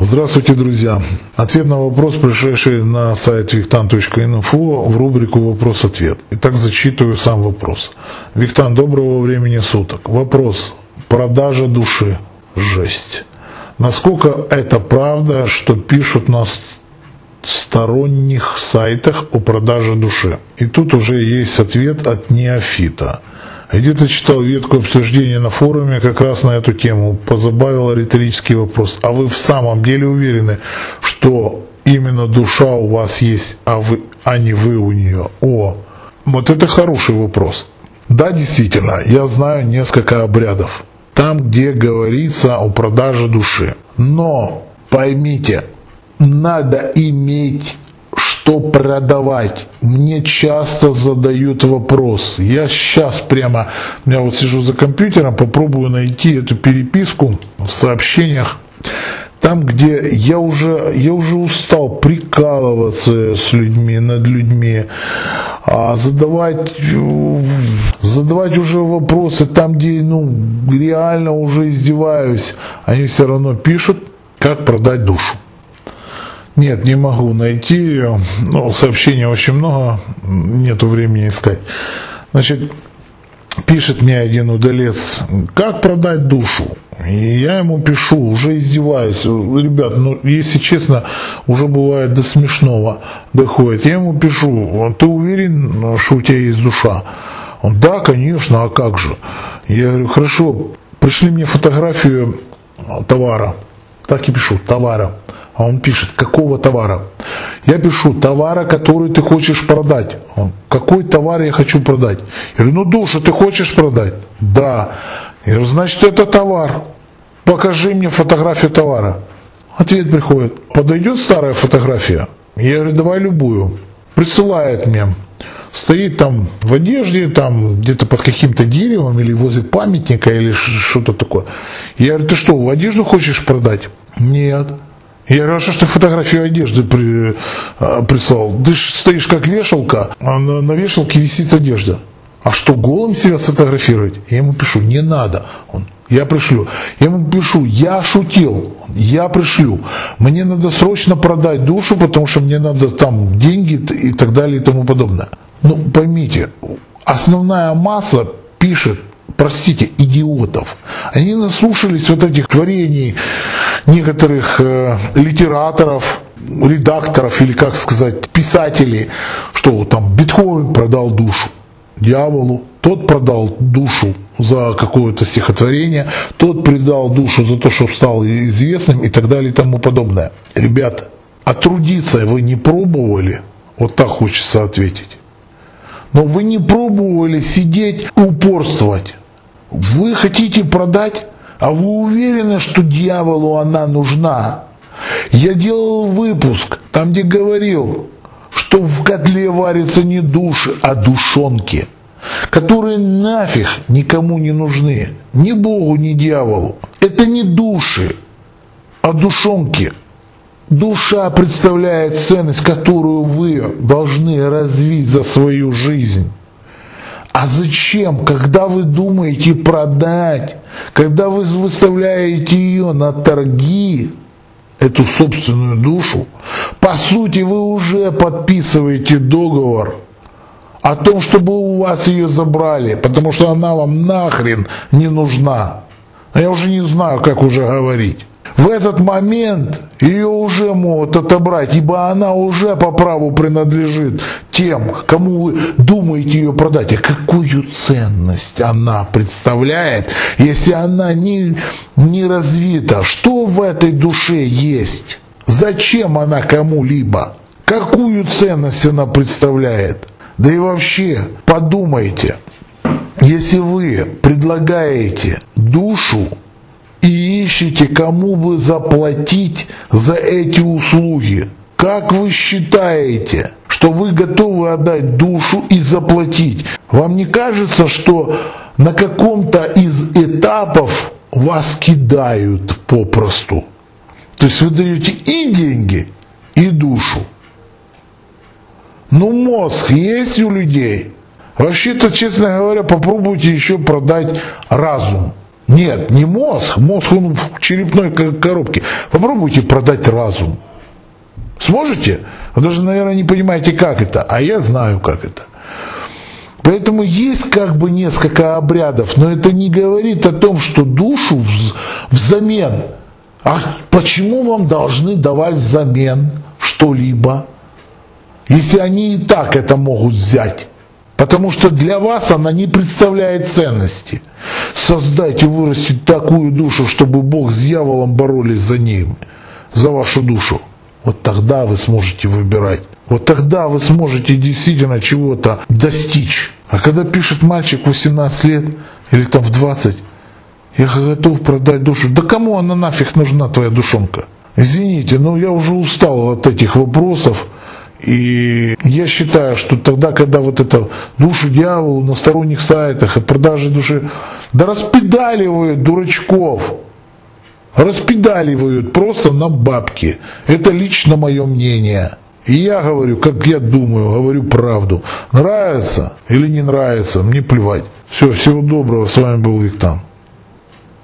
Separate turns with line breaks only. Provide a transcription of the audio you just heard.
Здравствуйте, друзья! Ответ на вопрос, пришедший на сайт виктан.инфо в рубрику «Вопрос-ответ». Итак, зачитываю сам вопрос. Виктан, доброго времени суток. Вопрос. Продажа души. Жесть. Насколько это правда, что пишут на сторонних сайтах о продаже души? И тут уже есть ответ от неофита – где-то читал ветку обсуждения на форуме как раз на эту тему. Позабавил риторический вопрос. А вы в самом деле уверены, что именно душа у вас есть, а, вы, а не вы у нее? О, вот это хороший вопрос. Да, действительно, я знаю несколько обрядов. Там, где говорится о продаже души. Но поймите, надо иметь что продавать. Мне часто задают вопрос. Я сейчас прямо, я вот сижу за компьютером, попробую найти эту переписку в сообщениях. Там, где я уже, я уже устал прикалываться с людьми, над людьми, а задавать, задавать уже вопросы там, где ну, реально уже издеваюсь, они все равно пишут, как продать душу. Нет, не могу найти ее. Ну, сообщений очень много, нету времени искать. Значит, пишет мне один удалец, как продать душу? И я ему пишу, уже издеваюсь. Ребят, ну, если честно, уже бывает до смешного доходит. Я ему пишу, ты уверен, что у тебя есть душа? Он, да, конечно, а как же? Я говорю, хорошо, пришли мне фотографию товара. Так и пишу, товара. А он пишет, какого товара? Я пишу, товара, который ты хочешь продать. Он, какой товар я хочу продать? Я говорю, ну душу ты хочешь продать? Да. Я говорю, значит это товар. Покажи мне фотографию товара. Ответ приходит, подойдет старая фотография? Я говорю, давай любую. Присылает мне. Стоит там в одежде, там где-то под каким-то деревом или возле памятника или что-то такое. Я говорю, ты что, в одежду хочешь продать? Нет. Я говорю, а что ж ты фотографию одежды при, а, прислал? Ты ж стоишь как вешалка, а на, на вешалке висит одежда. А что, голым себя сфотографировать? Я ему пишу, не надо. Он, я пришлю. Я ему пишу, я шутил, я пришлю. Мне надо срочно продать душу, потому что мне надо там деньги и так далее и тому подобное. Ну, поймите, основная масса пишет, простите, идиотов. Они наслушались вот этих творений некоторых э, литераторов, редакторов или, как сказать, писателей, что там Бетховен продал душу дьяволу, тот продал душу за какое-то стихотворение, тот предал душу за то, что стал известным и так далее и тому подобное. Ребята, а трудиться вы не пробовали? Вот так хочется ответить. Но вы не пробовали сидеть упорствовать. Вы хотите продать а вы уверены, что дьяволу она нужна? Я делал выпуск, там где говорил, что в котле варятся не души, а душонки, которые нафиг никому не нужны, ни Богу, ни дьяволу. Это не души, а душонки. Душа представляет ценность, которую вы должны развить за свою жизнь. А зачем, когда вы думаете продать, когда вы выставляете ее на торги, эту собственную душу, по сути вы уже подписываете договор о том, чтобы у вас ее забрали, потому что она вам нахрен не нужна. Я уже не знаю, как уже говорить в этот момент ее уже могут отобрать, ибо она уже по праву принадлежит тем, кому вы думаете ее продать. А какую ценность она представляет, если она не, не развита? Что в этой душе есть? Зачем она кому-либо? Какую ценность она представляет? Да и вообще, подумайте, если вы предлагаете душу ищете, кому бы заплатить за эти услуги. Как вы считаете, что вы готовы отдать душу и заплатить? Вам не кажется, что на каком-то из этапов вас кидают попросту? То есть вы даете и деньги, и душу. Ну мозг есть у людей. Вообще-то, честно говоря, попробуйте еще продать разум. Нет, не мозг. Мозг он в черепной коробке. Попробуйте продать разум. Сможете? Вы даже, наверное, не понимаете, как это. А я знаю, как это. Поэтому есть как бы несколько обрядов, но это не говорит о том, что душу взамен. А почему вам должны давать взамен что-либо, если они и так это могут взять? Потому что для вас она не представляет ценности. Создать и вырастить такую душу, чтобы Бог с дьяволом боролись за ним, за вашу душу. Вот тогда вы сможете выбирать. Вот тогда вы сможете действительно чего-то достичь. А когда пишет мальчик 18 лет или там в 20, я готов продать душу. Да кому она нафиг нужна, твоя душонка? Извините, но я уже устал от этих вопросов. И я считаю, что тогда, когда вот это душу дьяволу на сторонних сайтах от продажи души, да распедаливают дурачков, распедаливают просто на бабки. Это лично мое мнение. И я говорю, как я думаю, говорю правду. Нравится или не нравится, мне плевать. Все, всего доброго, с вами был Виктан.